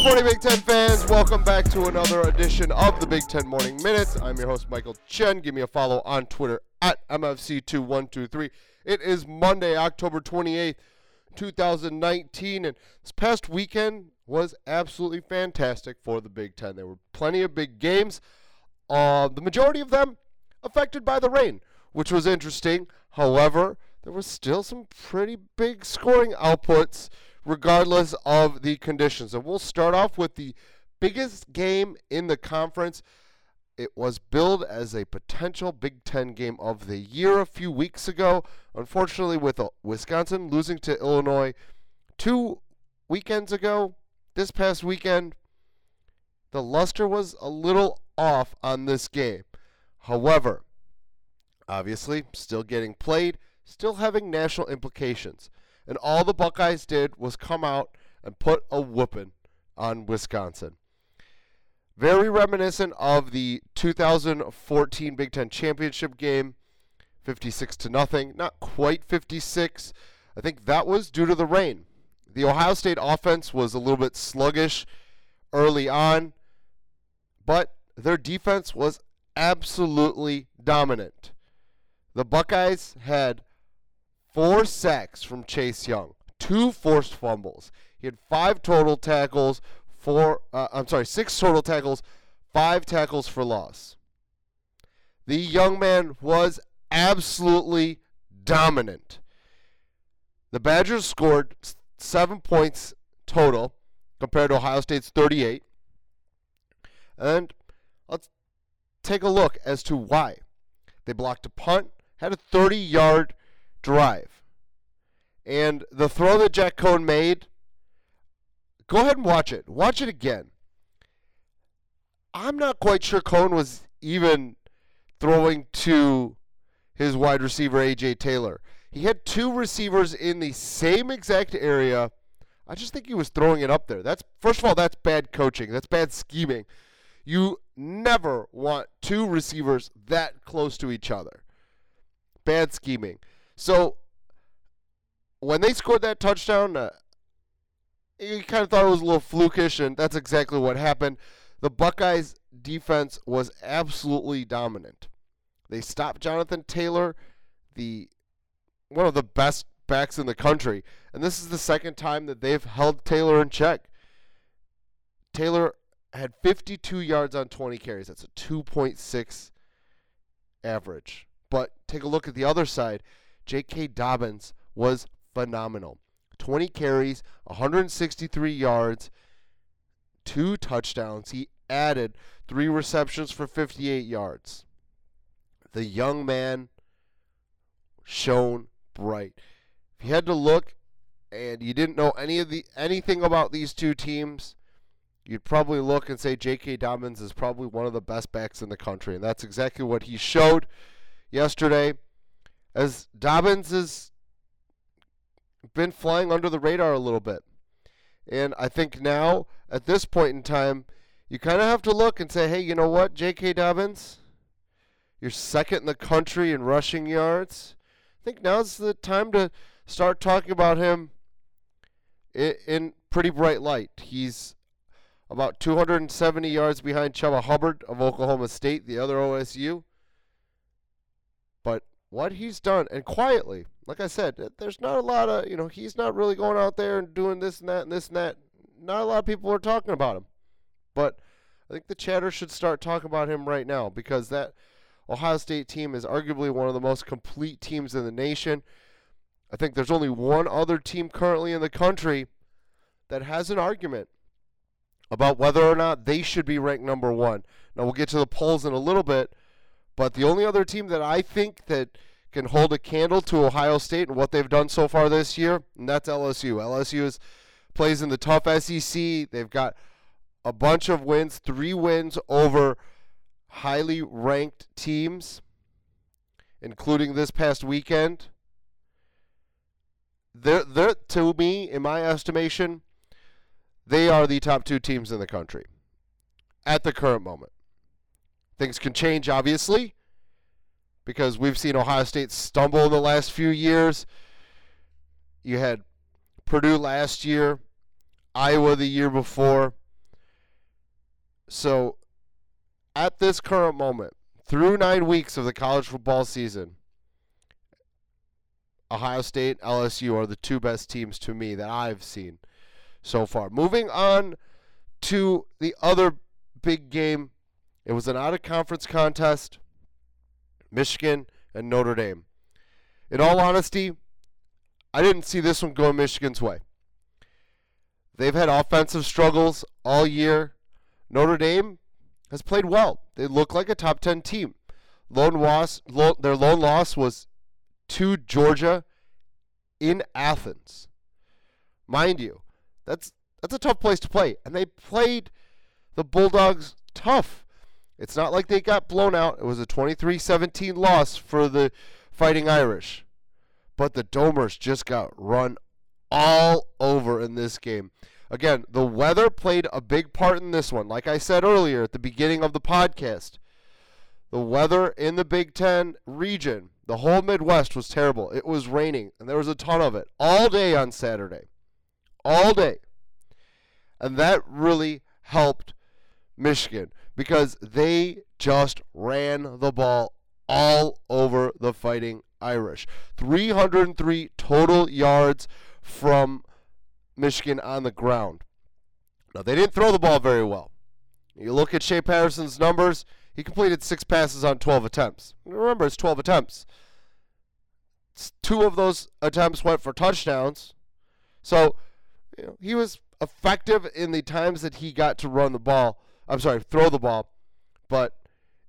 Good morning, Big Ten fans. Welcome back to another edition of the Big Ten Morning Minutes. I'm your host, Michael Chen. Give me a follow on Twitter at MFC2123. It is Monday, October 28th, 2019, and this past weekend was absolutely fantastic for the Big Ten. There were plenty of big games, uh, the majority of them affected by the rain, which was interesting. However, there was still some pretty big scoring outputs regardless of the conditions. And we'll start off with the biggest game in the conference. It was billed as a potential Big Ten game of the year a few weeks ago. Unfortunately, with uh, Wisconsin losing to Illinois two weekends ago, this past weekend, the luster was a little off on this game. However, obviously, still getting played, still having national implications. And all the Buckeyes did was come out and put a whooping on Wisconsin. Very reminiscent of the 2014 Big Ten championship game, 56 to nothing. Not quite 56. I think that was due to the rain. The Ohio State offense was a little bit sluggish early on, but their defense was absolutely dominant. The Buckeyes had four sacks from Chase Young, two forced fumbles. He had five total tackles, four, uh, I'm sorry, six total tackles, five tackles for loss. The young man was absolutely dominant. The Badgers scored seven points total compared to Ohio State's 38. And let's take a look as to why. They blocked a punt, had a 30 yard drive. And the throw that Jack Coan made, go ahead and watch it. Watch it again. I'm not quite sure Coan was even throwing to his wide receiver, A.J. Taylor. He had two receivers in the same exact area. I just think he was throwing it up there. That's first of all, that's bad coaching. That's bad scheming. You never want two receivers that close to each other. Bad scheming. So when they scored that touchdown, uh, you kind of thought it was a little flukish, and that's exactly what happened. The Buckeyes' defense was absolutely dominant. They stopped Jonathan Taylor, the one of the best backs in the country, and this is the second time that they've held Taylor in check. Taylor had 52 yards on 20 carries. That's a 2.6 average. But take a look at the other side. J.K. Dobbins was phenomenal. 20 carries, 163 yards, two touchdowns. He added three receptions for 58 yards. The young man shone bright. If you had to look and you didn't know any of the anything about these two teams, you'd probably look and say J.K. Dobbins is probably one of the best backs in the country, and that's exactly what he showed yesterday. As Dobbins has been flying under the radar a little bit, and I think now at this point in time, you kind of have to look and say, hey, you know what, J.K. Dobbins, you're second in the country in rushing yards. I think now's the time to start talking about him in, in pretty bright light. He's about 270 yards behind Chuba Hubbard of Oklahoma State, the other OSU. But what he's done, and quietly, like I said, there's not a lot of, you know, he's not really going out there and doing this and that and this and that. Not a lot of people are talking about him. But I think the chatter should start talking about him right now because that Ohio State team is arguably one of the most complete teams in the nation. I think there's only one other team currently in the country that has an argument about whether or not they should be ranked number one. Now we'll get to the polls in a little bit, but the only other team that I think that can hold a candle to Ohio State and what they've done so far this year, and that's LSU. LSU is plays in the tough SEC. They've got a bunch of wins, three wins over highly ranked teams, including this past weekend. They're, they're, to me, in my estimation, they are the top two teams in the country at the current moment. Things can change, obviously, because we've seen Ohio State stumble in the last few years. You had Purdue last year, Iowa the year before. So, at this current moment, through nine weeks of the college football season, Ohio State, LSU are the two best teams to me that I've seen so far. Moving on to the other big game, it was an out of conference contest Michigan and Notre Dame. In all honesty, I didn't see this one going Michigan's way. They've had offensive struggles all year. Notre Dame has played well. They look like a top 10 team. Lone loss, lo- their lone loss was to Georgia in Athens. Mind you, that's that's a tough place to play, and they played the Bulldogs tough. It's not like they got blown out. It was a 23-17 loss for the Fighting Irish. But the Domers just got run all over in this game. Again, the weather played a big part in this one. Like I said earlier at the beginning of the podcast, the weather in the Big Ten region, the whole Midwest was terrible. It was raining, and there was a ton of it all day on Saturday. All day. And that really helped Michigan because they just ran the ball all over the Fighting Irish. 303 total yards from Michigan on the ground. Now, they didn't throw the ball very well. You look at Shea Patterson's numbers, he completed six passes on 12 attempts. Remember, it's 12 attempts. Two of those attempts went for touchdowns. So, you know, he was effective in the times that he got to run the ball. I'm sorry, throw the ball. But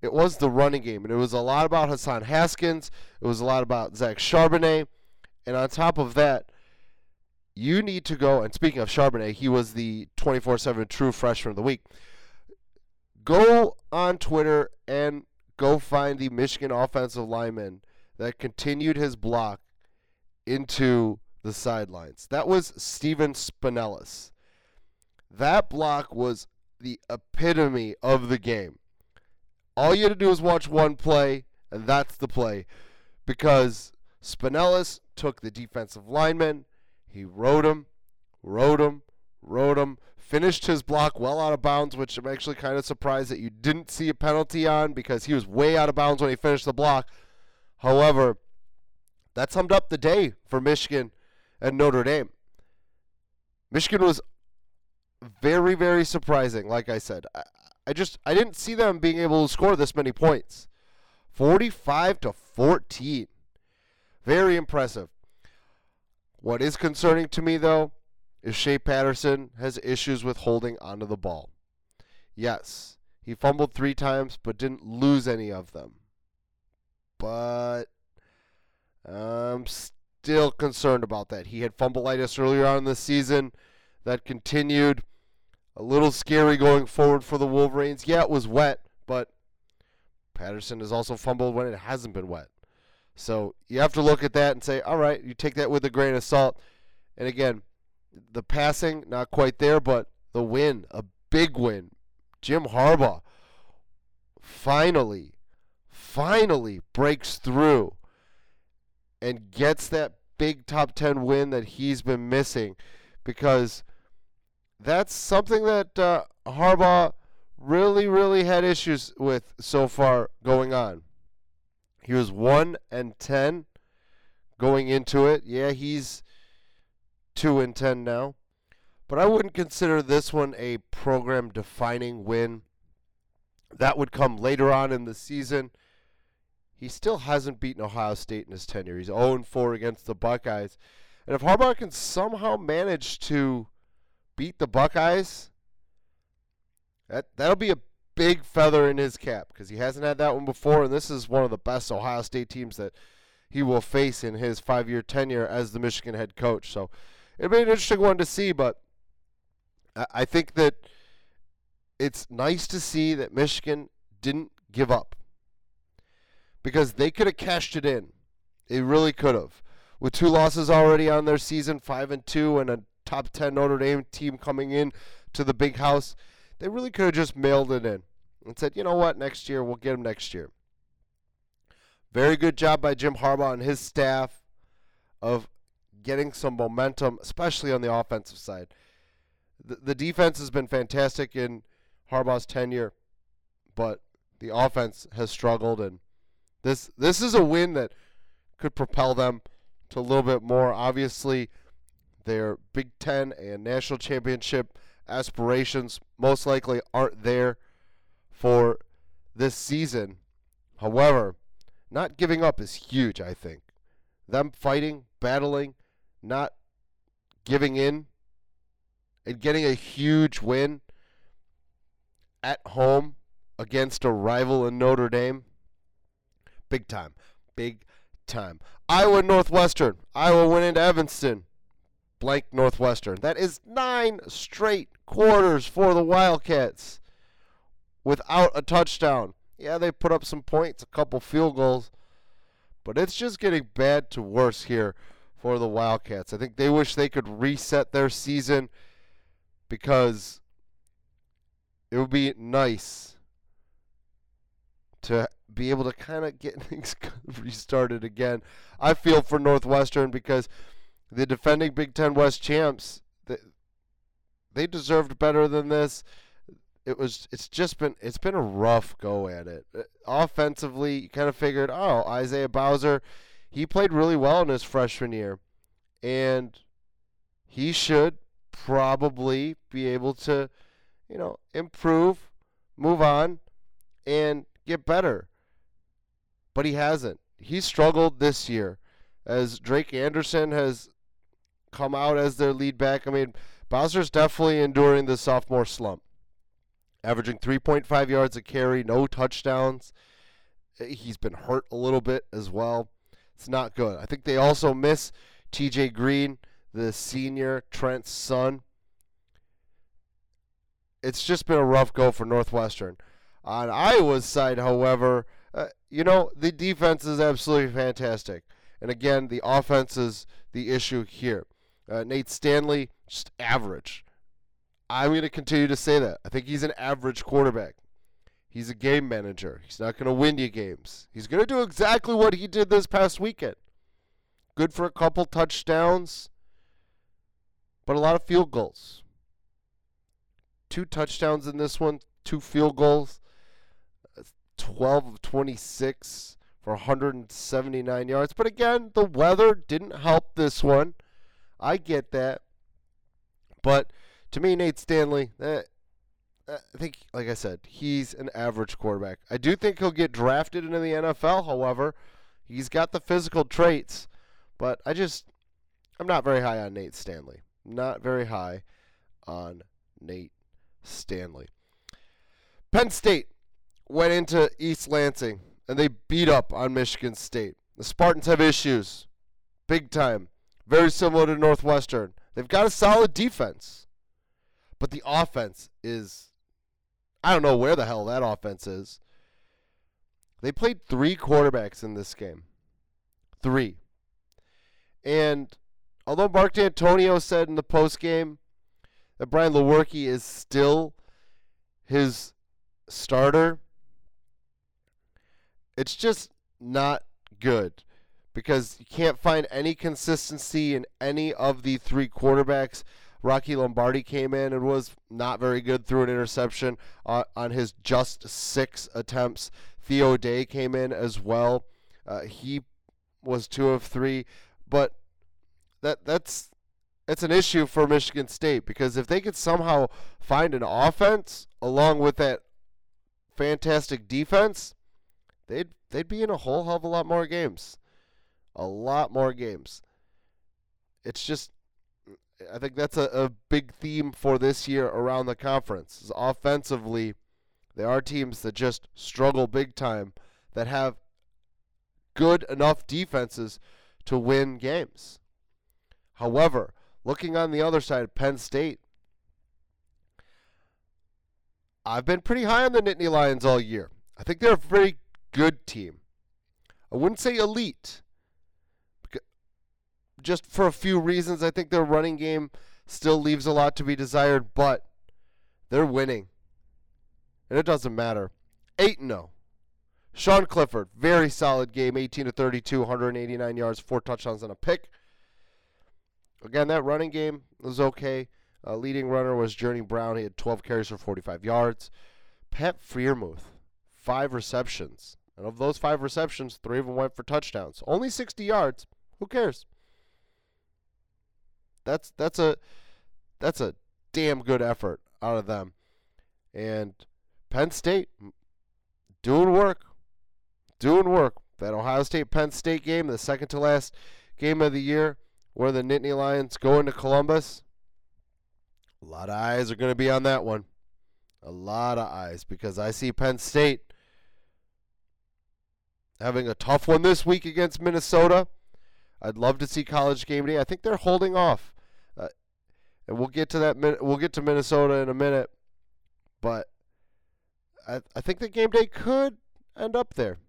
it was the running game. And it was a lot about Hassan Haskins. It was a lot about Zach Charbonnet. And on top of that, you need to go. And speaking of Charbonnet, he was the 24 7 true freshman of the week. Go on Twitter and go find the Michigan offensive lineman that continued his block into the sidelines. That was Steven Spanellis. That block was the epitome of the game. All you had to do was watch one play, and that's the play. Because Spanellis took the defensive lineman, he rode him, rode him, rode him, finished his block well out of bounds, which I'm actually kind of surprised that you didn't see a penalty on because he was way out of bounds when he finished the block. However, that summed up the day for Michigan and Notre Dame. Michigan was very, very surprising. Like I said, I, I just I didn't see them being able to score this many points. 45 to 14. Very impressive. What is concerning to me though is Shea Patterson has issues with holding onto the ball. Yes, he fumbled 3 times but didn't lose any of them. But I'm still concerned about that. He had fumbleitis earlier on in the season that continued a little scary going forward for the Wolverines. Yeah, it was wet, but Patterson has also fumbled when it hasn't been wet. So you have to look at that and say, all right, you take that with a grain of salt. And again, the passing, not quite there, but the win, a big win. Jim Harbaugh finally, finally breaks through and gets that big top 10 win that he's been missing because that's something that uh, Harbaugh really, really had issues with so far going on. He was 1 and 10 going into it. Yeah, he's 2 and 10 now. But I wouldn't consider this one a program defining win. That would come later on in the season. He still hasn't beaten Ohio State in his tenure. He's 0 4 against the Buckeyes. And if Harbaugh can somehow manage to beat the Buckeyes, that that'll be a big feather in his cap because he hasn't had that one before, and this is one of the best Ohio State teams that he will face in his five-year tenure as the Michigan head coach. So it'll be an interesting one to see, but I think that it's nice to see that Michigan didn't give up because they could have cashed it in. They really could have. With two losses already on their season, five and two, and a top 10 Notre Dame team coming in to the big house, they really could have just mailed it in and said, you know what, next year, we'll get them next year. Very good job by Jim Harbaugh and his staff of getting some momentum, especially on the offensive side. The, the defense has been fantastic, in Harbaugh's tenure, but the offense has struggled, and this this is a win that could propel them to a little bit more. Obviously, their Big Ten and national championship aspirations most likely aren't there for this season. However, not giving up is huge, I think. Them fighting, battling, not giving in, and getting a huge win at home against a rival in Notre Dame. Big time. Big time. Iowa Northwestern. Iowa went into Evanston. Blank Northwestern. That is nine straight quarters for the Wildcats without a touchdown. Yeah, they put up some points, a couple field goals, but it's just getting bad to worse here for the Wildcats. I think they wish they could reset their season because it would be nice to be able to kind of get things restarted again. I feel for Northwestern because the defending Big Ten West champs, they, they deserved better than this it was it's just been it's been a rough go at it. Uh, offensively, you kind of figured, oh, Isaiah Bowser, he played really well in his freshman year, and he should probably be able to, you know, improve, move on, and get better. But he hasn't. He struggled this year, as Drake Anderson has come out as their lead back. I mean, Bowser's definitely enduring the sophomore slump averaging 3.5 yards a carry, no touchdowns. He's been hurt a little bit as well. It's not good. I think they also miss TJ Green, the senior, Trent's son. It's just been a rough go for Northwestern. On Iowa's side, however, uh, you know, the defense is absolutely fantastic. And again, the offense is the issue here. Uh, Nate Stanley, just average. I'm going to continue to say that. I think he's an average quarterback. He's a game manager. He's not going to win you games. He's going to do exactly what he did this past weekend. Good for a couple touchdowns, but a lot of field goals. Two touchdowns in this one, two field goals. 12 of 26 for 179 yards. But again, the weather didn't help this one. I get that. But to me, Nate Stanley, eh, I think, like I said, he's an average quarterback. I do think he'll get drafted into the NFL. However, he's got the physical traits, but I just, I'm not very high on Nate Stanley. Not very high on Nate Stanley. Penn State went into East Lansing and they beat up on Michigan State. The Spartans have issues, big time, very similar to Northwestern. They've got a solid defense. But the offense is I don't know where the hell that offense is. They played three quarterbacks in this game. Three. And although Mark Dantonio said in the post game that Brian Lewerke is still his starter, it's just not good because you can't find any consistency in any of the three quarterbacks. Rocky Lombardi came in and was not very good through an interception uh, on his just six attempts. Theo Day came in as well. Uh, he was two of three, but that that's it's an issue for Michigan State because if they could somehow find an offense along with that fantastic defense, they'd they'd be in a whole hell of a lot more games, a lot more games. It's just I think that's a, a big theme for this year around the conference. Is offensively, there are teams that just struggle big time that have good enough defenses to win games. However, looking on the other side, Penn State, I've been pretty high on the Nittany Lions all year. I think they're a very good team. I wouldn't say elite, just for a few reasons. I think their running game still leaves a lot to be desired, but they're winning. And it doesn't matter. 8 0. Sean Clifford, very solid game, 18 to 32, 189 yards, four touchdowns and a pick. Again, that running game was okay. Uh, leading runner was Journey Brown. He had 12 carries for 45 yards. Pat Freiermuth, five receptions. And of those five receptions, three of them went for touchdowns. Only 60 yards. Who cares? That's that's a that's a damn good effort out of them. And Penn State doing work. Doing work. That Ohio State Penn State game, the second to last game of the year, where the Nittany Lions go into Columbus. A lot of eyes are going to be on that one. A lot of eyes because I see Penn State having a tough one this week against Minnesota. I'd love to see College Game Day. I think they're holding off, and we'll get to that. We'll get to Minnesota in a minute, but I I think the Game Day could end up there,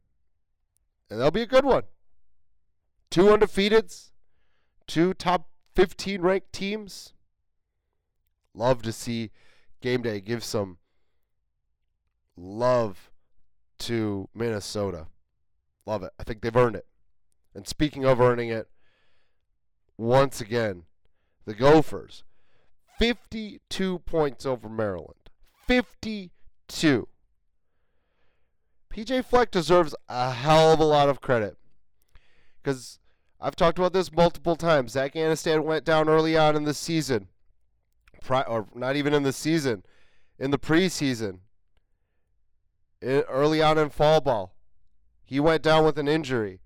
and that'll be a good one. Two undefeateds, two top 15 ranked teams. Love to see Game Day give some love to Minnesota. Love it. I think they've earned it. And speaking of earning it, once again, the Gophers, 52 points over Maryland. 52. PJ Fleck deserves a hell of a lot of credit. Because I've talked about this multiple times. Zach Annexstad went down early on in the season. Or not even in the season, in the preseason. early on in fall ball. He went down with an injury.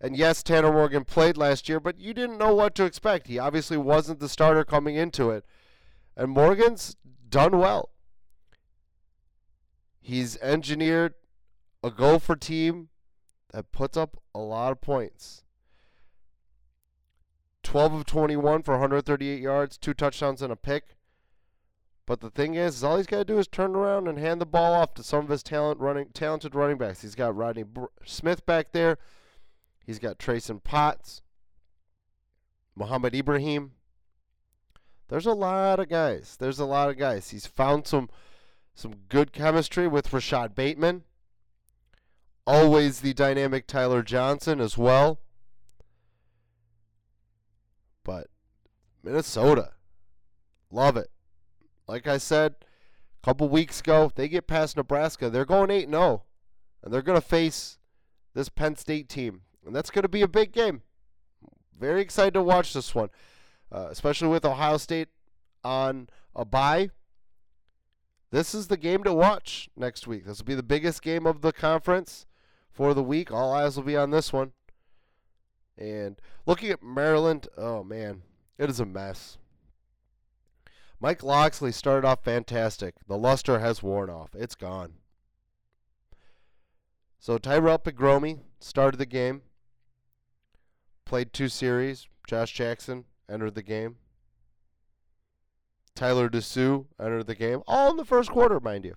And yes, Tanner Morgan played last year, but you didn't know what to expect. He obviously wasn't the starter coming into it. And Morgan's done well. He's engineered a goal for team that puts up a lot of points. 12 of 21 for 138 yards, two touchdowns and a pick. But the thing is, is all he's got to do is turn around and hand the ball off to some of his talent running, talented running backs. He's got Rodney Smith back there. He's got Treyson Potts, Mohamed Ibrahim. There's a lot of guys. There's a lot of guys. He's found some some good chemistry with Rashod Bateman. Always the dynamic Tyler Johnson as well. But Minnesota, love it. Like I said a couple weeks ago, they get past Nebraska. They're going 8 0. And they're going to face this Penn State team. And that's going to be a big game. Very excited to watch this one, uh, especially with Ohio State on a bye. This is the game to watch next week. This will be the biggest game of the conference for the week. All eyes will be on this one. And looking at Maryland, oh man, it is a mess. Mike Locksley started off fantastic. The luster has worn off. It's gone. So Tyrell Pigrome started the game. Played two series. Josh Jackson entered the game. Tyler DeSue entered the game. All in the first quarter, mind you.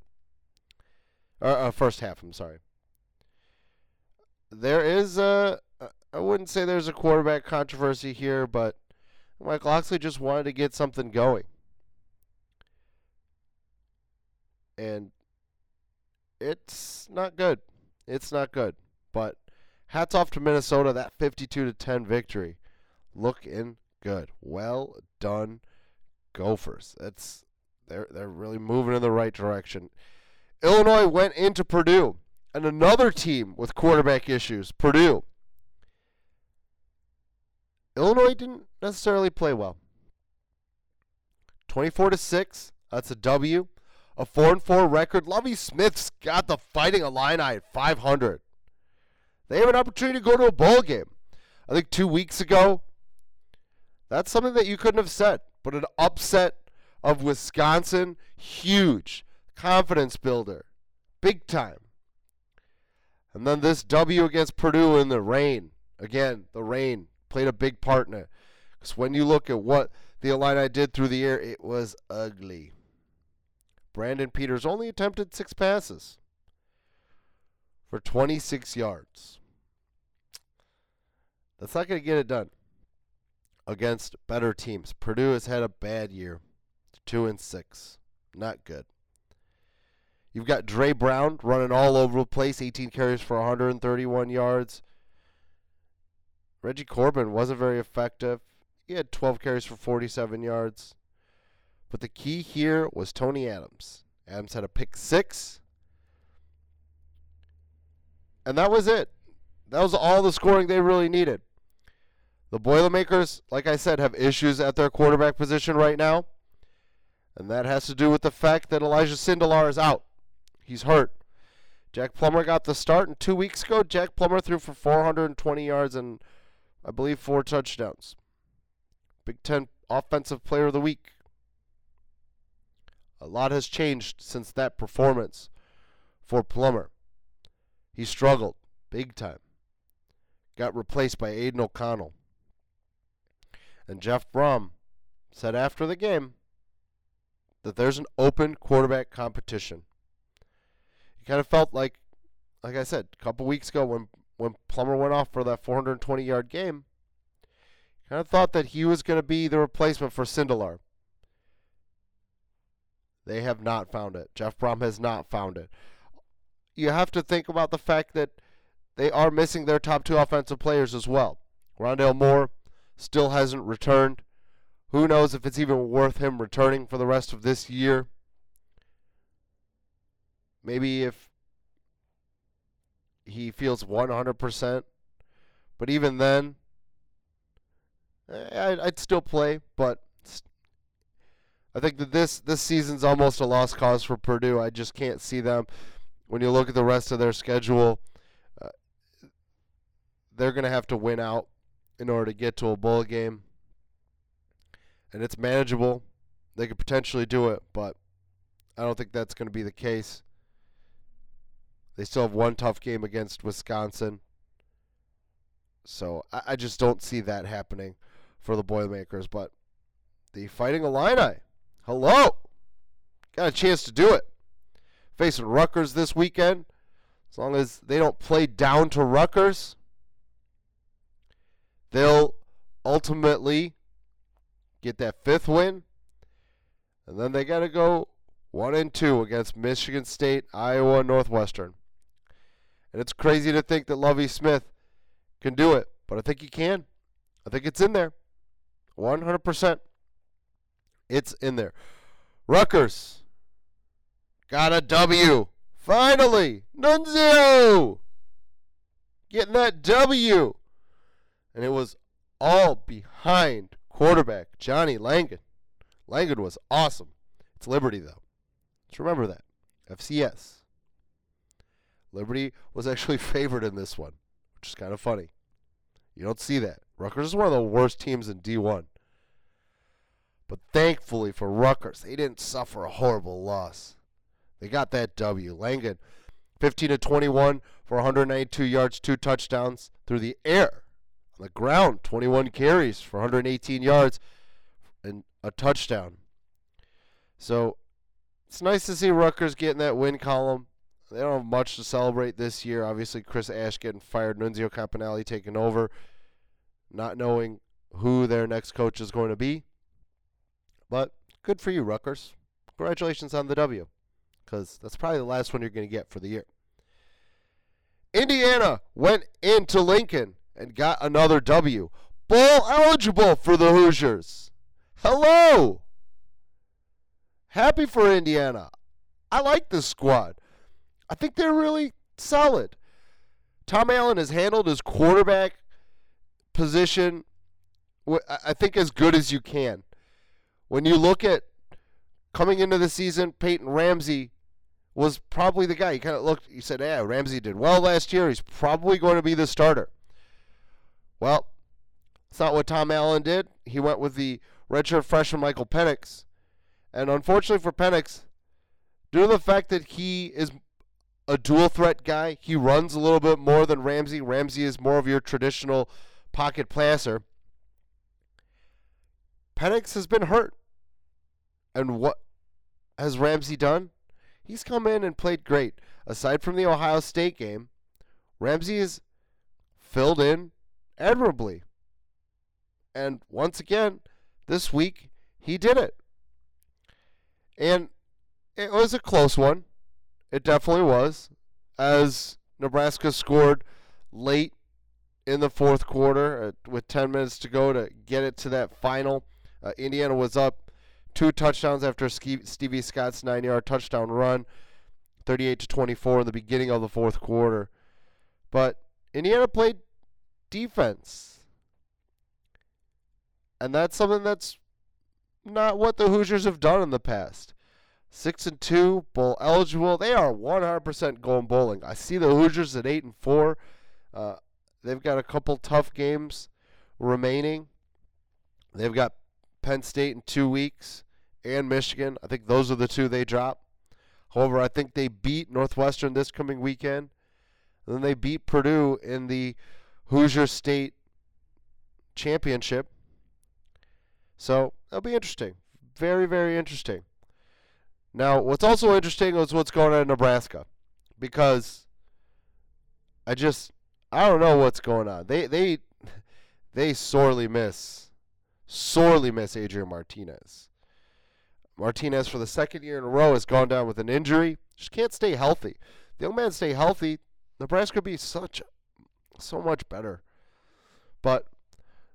Or, uh, first half, I'm sorry. There is a I wouldn't say there's a quarterback controversy here, but Mike Locksley just wanted to get something going. And it's not good. It's not good. But hats off to Minnesota that 52 to 10 victory. Looking good. Well done Gophers. That's they're they're really moving in the right direction. Illinois went into Purdue and another team with quarterback issues, Purdue. Illinois didn't necessarily play well. 24 to 6, that's a W. A 4 and 4 record. Lovie Smith's got the fighting Illini at 500. They have an opportunity to go to a bowl game. I think 2 weeks ago. That's something that you couldn't have said, but an upset of Wisconsin, huge confidence builder. Big time. And then this W against Purdue in the rain. Again, the rain played a big part in it. Because when you look at what the Illini did through the air, it was ugly. Brandon Peters only attempted six passes for 26 yards. That's not going to get it done against better teams. Purdue has had a bad year. Two and six. Not good. You've got Dre Brown running all over the place, 18 carries for 131 yards. Reggie Corbin wasn't very effective. He had 12 carries for 47 yards. But the key here was Tony Adams. Adams had a pick six. And that was it. That was all the scoring they really needed. The Boilermakers, like I said, have issues at their quarterback position right now. And that has to do with the fact that Elijah Sindelar is out. He's hurt. Jack Plummer got the start, and two weeks ago, Jack Plummer threw for 420 yards and I believe four touchdowns. Big Ten Offensive Player of the Week. A lot has changed since that performance for Plummer. He struggled big time. Got replaced by Aidan O'Connell. And Jeff Brohm said after the game that there's an open quarterback competition. He kind of felt like, like I said, a couple weeks ago when when Plummer went off for that 420 yard game, kind of thought that he was going to be the replacement for Sindelar. They have not found it. Jeff Brohm has not found it. You have to think about the fact that they are missing their top two offensive players as well. Rondale Moore still hasn't returned. Who knows if it's even worth him returning for the rest of this year? Maybe if he feels 100%. But even then, eh, I'd still play. But I think that this this season's almost a lost cause for Purdue. I just can't see them. When you look at the rest of their schedule, uh, they're going to have to win out in order to get to a bowl game. And it's manageable. They could potentially do it, but I don't think that's going to be the case. They still have one tough game against Wisconsin. So I, I just don't see that happening for the Boilermakers. But the Fighting Illini, hello, got a chance to do it. Facing Rutgers this weekend. As long as they don't play down to Rutgers, they'll ultimately get that fifth win. And then they got to go one and two against Michigan State, Iowa, Northwestern. And it's crazy to think that Lovie Smith can do it, but I think he can. I think it's in there. 100%. It's in there. Rutgers got a W. Finally, Nunzio getting that W. And it was all behind quarterback Johnny Langan. Langan was awesome. It's Liberty, though. Let's remember that. FCS. Liberty was actually favored in this one, which is kind of funny. You don't see that. Rutgers is one of the worst teams in D1. But thankfully for Rutgers, they didn't suffer a horrible loss. They got that W. Langan, 15 to 21 for 192 yards, two touchdowns through the air. On the ground, 21 carries for 118 yards and a touchdown. So it's nice to see Rutgers getting that win column. They don't have much to celebrate this year. Obviously, Chris Ash getting fired, Nunzio Campanile taking over, not knowing who their next coach is going to be. But good for you, Rutgers. Congratulations on the W, because that's probably the last one you're going to get for the year. Indiana went into Lincoln and got another W. Bowl eligible for the Hoosiers. Hello. Happy for Indiana. I like this squad. I think they're really solid. Tom Allen has handled his quarterback position, I think, as good as you can. When you look at coming into the season, Peyton Ramsey was probably the guy. He kind of looked, he said, yeah, Ramsey did well last year. He's probably going to be the starter. Well, it's not what Tom Allen did. He went with the redshirt freshman Michael Penix. And unfortunately for Penix, due to the fact that he is a dual threat guy. He runs a little bit more than Ramsey. Ramsey is more of your traditional pocket passer. Penix has been hurt. And what has Ramsey done? He's come in and played great. Aside from the Ohio State game, Ramsey has filled in admirably. And once again, this week, he did it. And it was a close one. It definitely was. As Nebraska scored late in the fourth quarter uh, with 10 minutes to go to get it to that final. Uh, Indiana was up two touchdowns after Stevie Scott's nine-yard touchdown run, 38 to 24 in the beginning of the fourth quarter. But Indiana played defense, and that's something that's not what the Hoosiers have done in the past. Six and two, bowl eligible. They are 100% going bowling. I see the Hoosiers at eight and four. Uh, they've got a couple tough games remaining. They've got Penn State in two weeks and Michigan. I think those are the two they drop. However, I think they beat Northwestern this coming weekend. And then they beat Purdue in the Hoosier State Championship. So that'll be interesting. Very, very interesting. Now, what's also interesting is what's going on in Nebraska. Because I just I don't know what's going on. They they they sorely miss sorely miss Adrian Martinez. Martinez for the second year in a row has gone down with an injury. Just can't stay healthy. The young man stay healthy, Nebraska would be such so much better. But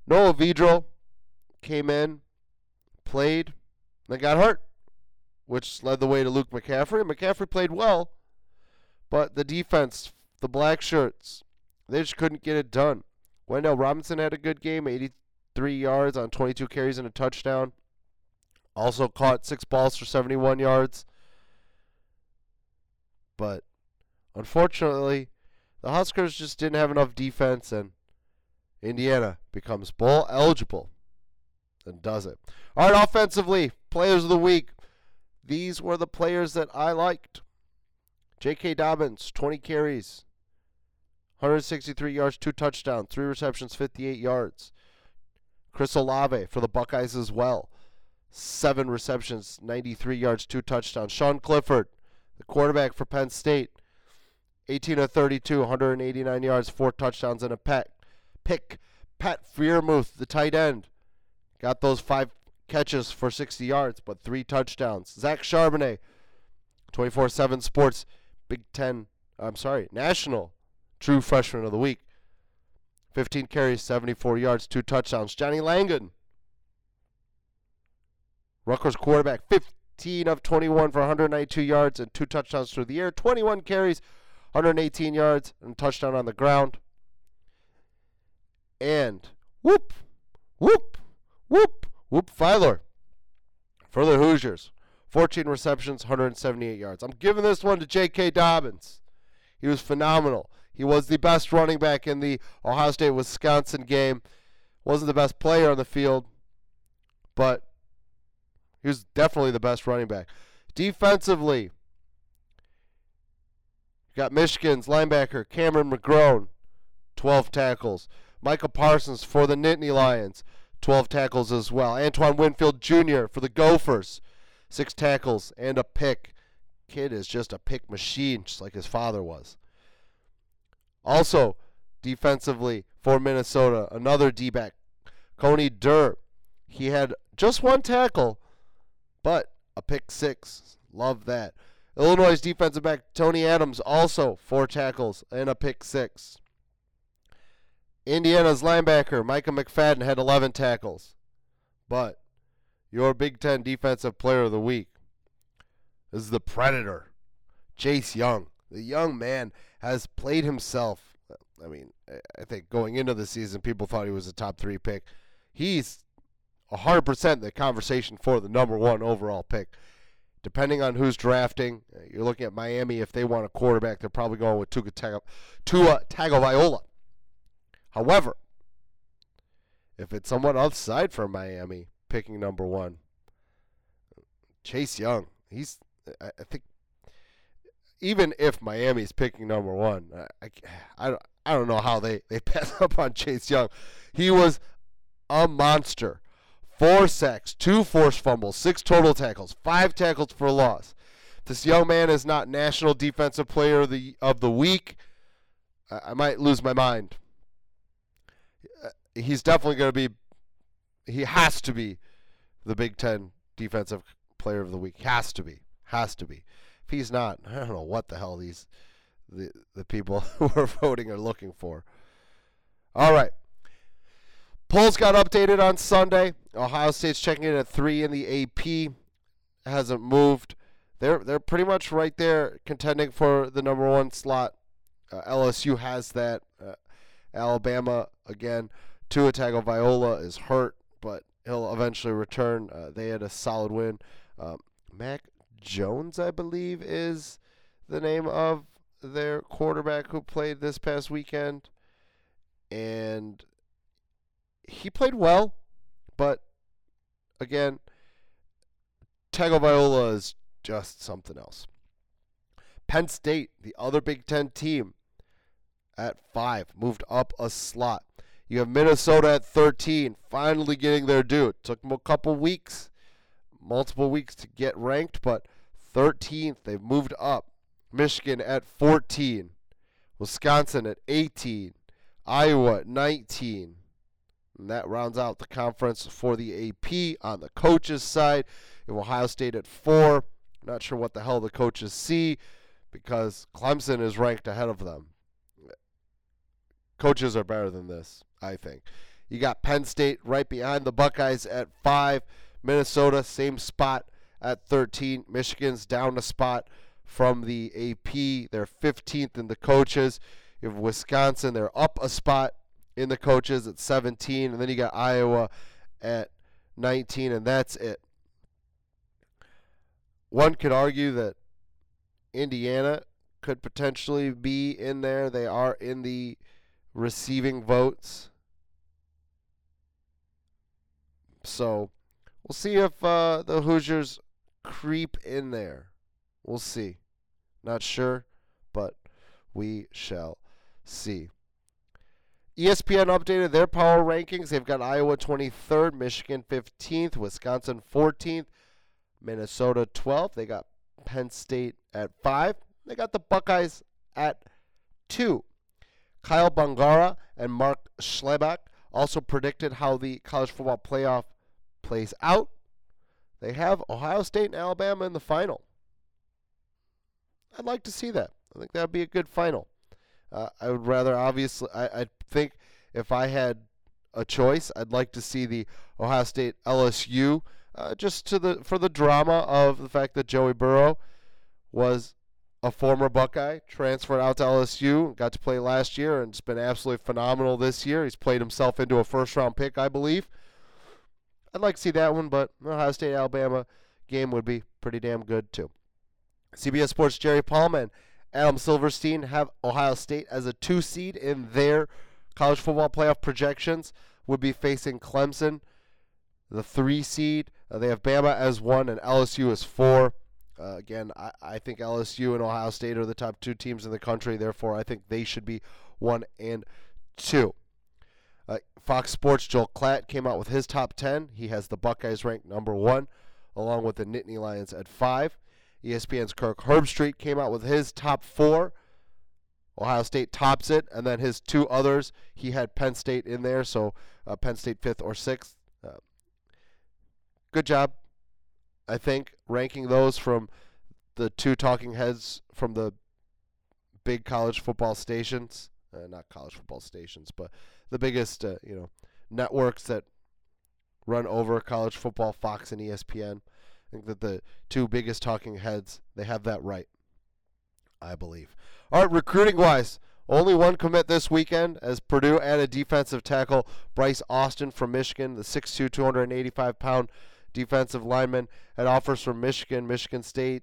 Noah Vedral came in, played, then got hurt, which led the way to Luke McCaffrey. McCaffrey played well, but the defense, the black shirts, they just couldn't get it done. Wan'Dale Robinson had a good game, 83 yards on 22 carries and a touchdown. Also caught six balls for 71 yards. But unfortunately, the Huskers just didn't have enough defense, and Indiana becomes bowl eligible and does it. All right, offensively, players of the week. These were the players that I liked. J.K. Dobbins, 20 carries, 163 yards, two touchdowns, three receptions, 58 yards. Chris Olave for the Buckeyes as well. Seven receptions, 93 yards, two touchdowns. Sean Clifford, the quarterback for Penn State, 18 of 32, 189 yards, four touchdowns, and a pet pick. Pat Freiermuth, the tight end, got those five catches for 60 yards, but three touchdowns. Zach Charbonnet, 24/7 Sports, Big Ten. I'm sorry, National True Freshman of the Week. 15 carries, 74 yards, two touchdowns. Johnny Langan, Rutgers quarterback, 15 of 21 for 192 yards and two touchdowns through the air. 21 carries, 118 yards, and touchdown on the ground. And whoop, whoop, whoop, whoop, Philyor for the Hoosiers. 14 receptions, 178 yards. I'm giving this one to J.K. Dobbins. He was phenomenal. He was the best running back in the Ohio State Wisconsin game. Wasn't the best player on the field, but he was definitely the best running back. Defensively, you got Michigan's linebacker Cameron McGrone, 12 tackles. Michael Parsons for the Nittany Lions, 12 tackles as well. Antoine Winfield Jr. for the Gophers, six tackles and a pick. Kid is just a pick machine, just like his father was. Also, defensively for Minnesota, another D-back, Coney Durr. He had just one tackle, but a pick six. Love that. Illinois' defensive back Tony Adams also four tackles and a pick six. Indiana's linebacker Micah McFadden had 11 tackles. But your Big Ten Defensive Player of the Week is the Predator, Chase Young. The young man has played himself. I mean, I think going into the season, people thought he was a top three pick. He's 100% the conversation for the number one overall pick depending on who's drafting, you're looking at Miami. If they want a quarterback, they're probably going with Tua, Tag- Tua Tagovailoa. However, if it's someone outside from Miami picking number one, Chase Young, he's I, I think even if Miami's picking number one, I, I, I don't know how they, they pass up on Chase Young. He was a monster four sacks, two forced fumbles, six total tackles, five tackles for loss. This young man is not National Defensive Player of the of the Week. I, I might lose my mind. Uh, he's definitely going to be. He has to be the Big Ten Defensive Player of the Week. Has to be. Has to be. If he's not, I don't know what the hell these the the people who are voting are looking for. All right. Polls got updated on Sunday. Ohio State's checking in at three in the AP. Hasn't moved. They're they're pretty much right there, contending for the number one slot. Uh, LSU has that. Uh, Alabama again. Tua Tagovailoa is hurt, but he'll eventually return. Uh, they had a solid win. Um, Mac Jones, I believe, is the name of their quarterback who played this past weekend, and he played well, but again, Tagovailoa is just something else. Penn State, the other Big Ten team, at five, moved up a slot. You have Minnesota at 13, finally getting their due. It took them a couple weeks, multiple weeks to get ranked, but 13th, they've moved up. Michigan at 14, Wisconsin at 18, Iowa at 19. And that rounds out the conference for the AP on the coaches' side. You Ohio State at 4. Not sure what the hell the coaches see because Clemson is ranked ahead of them. Coaches are better than this, I think. You got Penn State right behind the Buckeyes at 5. Minnesota, same spot at 13. Michigan's down a spot from the AP. They're 15th in the coaches. You have Wisconsin, they're up a spot in the coaches at 17. And then you got Iowa at 19, and that's it. One could argue that Indiana could potentially be in there. They are in the receiving votes. So we'll see if uh, the Hoosiers creep in there. We'll see. Not sure, but we shall see. ESPN updated their power rankings. They've got Iowa 23rd, Michigan 15th, Wisconsin 14th, Minnesota 12th. They got Penn State at 5. They got the Buckeyes at 2. Kyle Bonagura and Mark Schlabach also predicted how the college football playoff plays out. They have Ohio State and Alabama in the final. I'd like to see that. I think that would be a good final. Uh, I would rather, obviously, I, I think if I had a choice, I'd like to see the Ohio State LSU uh, just to the for the drama of the fact that Joey Burrow was a former Buckeye, transferred out to LSU, got to play last year, and it's been absolutely phenomenal this year. He's played himself into a first round pick, I believe. I'd like to see that one, but Ohio State Alabama game would be pretty damn good too. CBS Sports Jerry Palm and Adam Silverstein have Ohio State as a two seed in their college football playoff projections. Would be facing Clemson, the three seed. Uh, they have Bama as one and LSU as four. Uh, again, I, I think LSU and Ohio State are the top two teams in the country. Therefore, I think they should be one and two. Uh, Fox Sports Joel Klatt came out with his top 10. He has the Buckeyes ranked number one, along with the Nittany Lions at five. ESPN's Kirk Herbstreit came out with his top four. Ohio State tops it, and then his two others, he had Penn State in there, so uh, Penn State fifth or sixth. Uh, good job, I think, ranking those from the two talking heads from the big college football stations. Uh, not college football stations, but the biggest, uh, you know, networks that run over college football, Fox and ESPN. I think that the two biggest talking heads, they have that right. I believe. All right, recruiting wise, only one commit this weekend as Purdue added defensive tackle Bryce Austin from Michigan, the 6'2", 285 pound defensive lineman. Had offers from Michigan, Michigan State,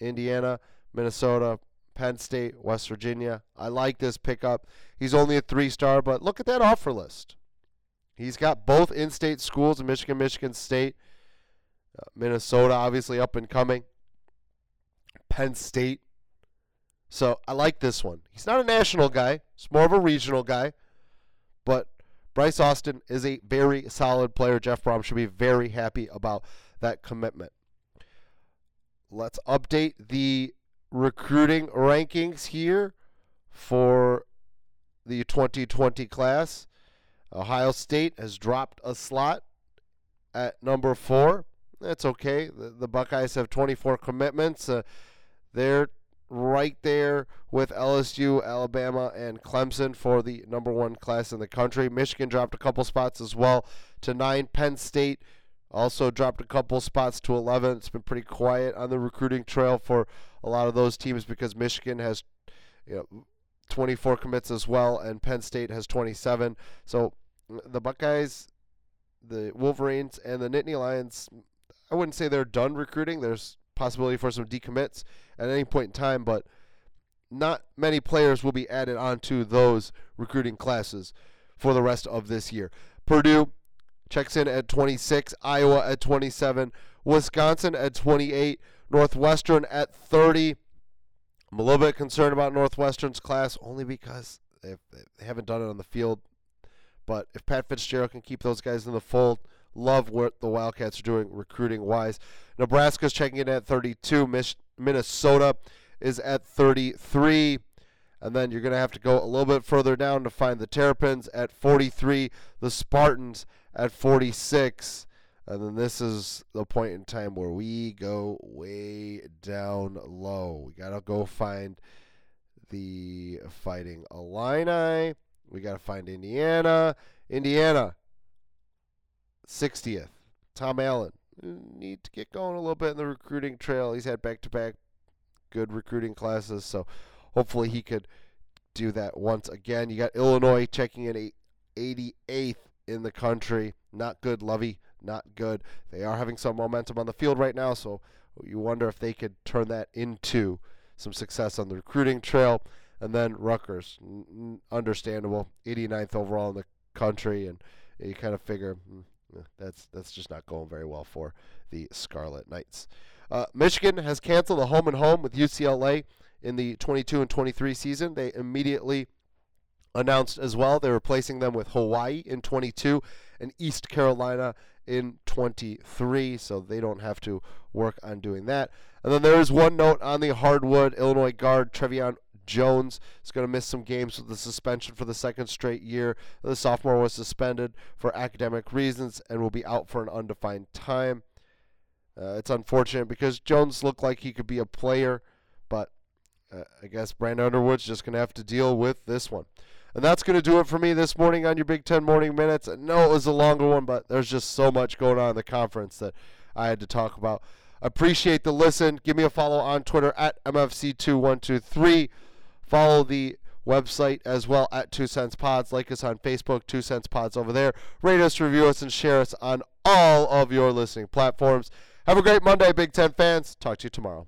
Indiana, Minnesota, Penn State, West Virginia. I like this pickup. He's only a three star, but look at that offer list. He's got both in state schools Michigan, Michigan State, uh, Minnesota, obviously up and coming, Penn State. So I like this one. He's not a national guy, he's more of a regional guy, but Bryce Austin is a very solid player. Jeff Brohm should be very happy about that commitment. Let's update the recruiting rankings here for the 2020 class. Ohio State has dropped a slot at number four. That's okay. The, the Buckeyes have 24 commitments. Uh, they're right there with LSU, Alabama, and Clemson for the number one class in the country. Michigan dropped a couple spots as well to nine. Penn State also dropped a couple spots to 11. It's been pretty quiet on the recruiting trail for a lot of those teams because Michigan has you know, 24 commits as well, and Penn State has 27. So mm, the Buckeyes, the Wolverines, and the Nittany Lions, I wouldn't say they're done recruiting. There's possibility for some decommits at any point in time, but not many players will be added onto those recruiting classes for the rest of this year. Purdue checks in at 26, Iowa at 27, Wisconsin at 28, Northwestern at 30. I'm a little bit concerned about Northwestern's class only because they haven't done it on the field. But if Pat Fitzgerald can keep those guys in the fold, love what the Wildcats are doing recruiting wise. Nebraska's checking in at 32. Minnesota is at 33. And then you're going to have to go a little bit further down to find the Terrapins at 43, the Spartans at 46. And then this is the point in time where we go way down low. We got to go find the Fighting Illini. We got to find Indiana. Indiana, 60th. Tom Allen. Need to get going a little bit in the recruiting trail. He's had back to back good recruiting classes, so hopefully he could do that once again. You got Illinois checking in 88th in the country. Not good, Lovie. Not good. They are having some momentum on the field right now, so you wonder if they could turn that into some success on the recruiting trail. And then Rutgers, understandable, 89th overall in the country, and you kind of figure hmm, that's that's just not going very well for the Scarlet Knights. Uh, Michigan has canceled a home and home with UCLA in the 22 and 23 season. They immediately announced as well they're replacing them with Hawaii in 22 and East Carolina in 23, so they don't have to work on doing that. And then there is one note on the hardwood Illinois guard Trevion Jones is going to miss some games with the suspension for the second straight year. The sophomore was suspended for academic reasons and will be out for an undefined time. Uh, it's unfortunate because Jones looked like he could be a player, but uh, I guess Brandon Underwood's just going to have to deal with this one. And that's going to do it for me this morning on your Big Ten Morning Minutes. I know it was a longer one, but there's just so much going on in the conference that I had to talk about. Appreciate the listen. Give me a follow on Twitter at MFC2123. Follow the website as well at Two Cents Pods. Like us on Facebook, Two Cents Pods over there. Rate us, review us, and share us on all of your listening platforms. Have a great Monday, Big Ten fans. Talk to you tomorrow.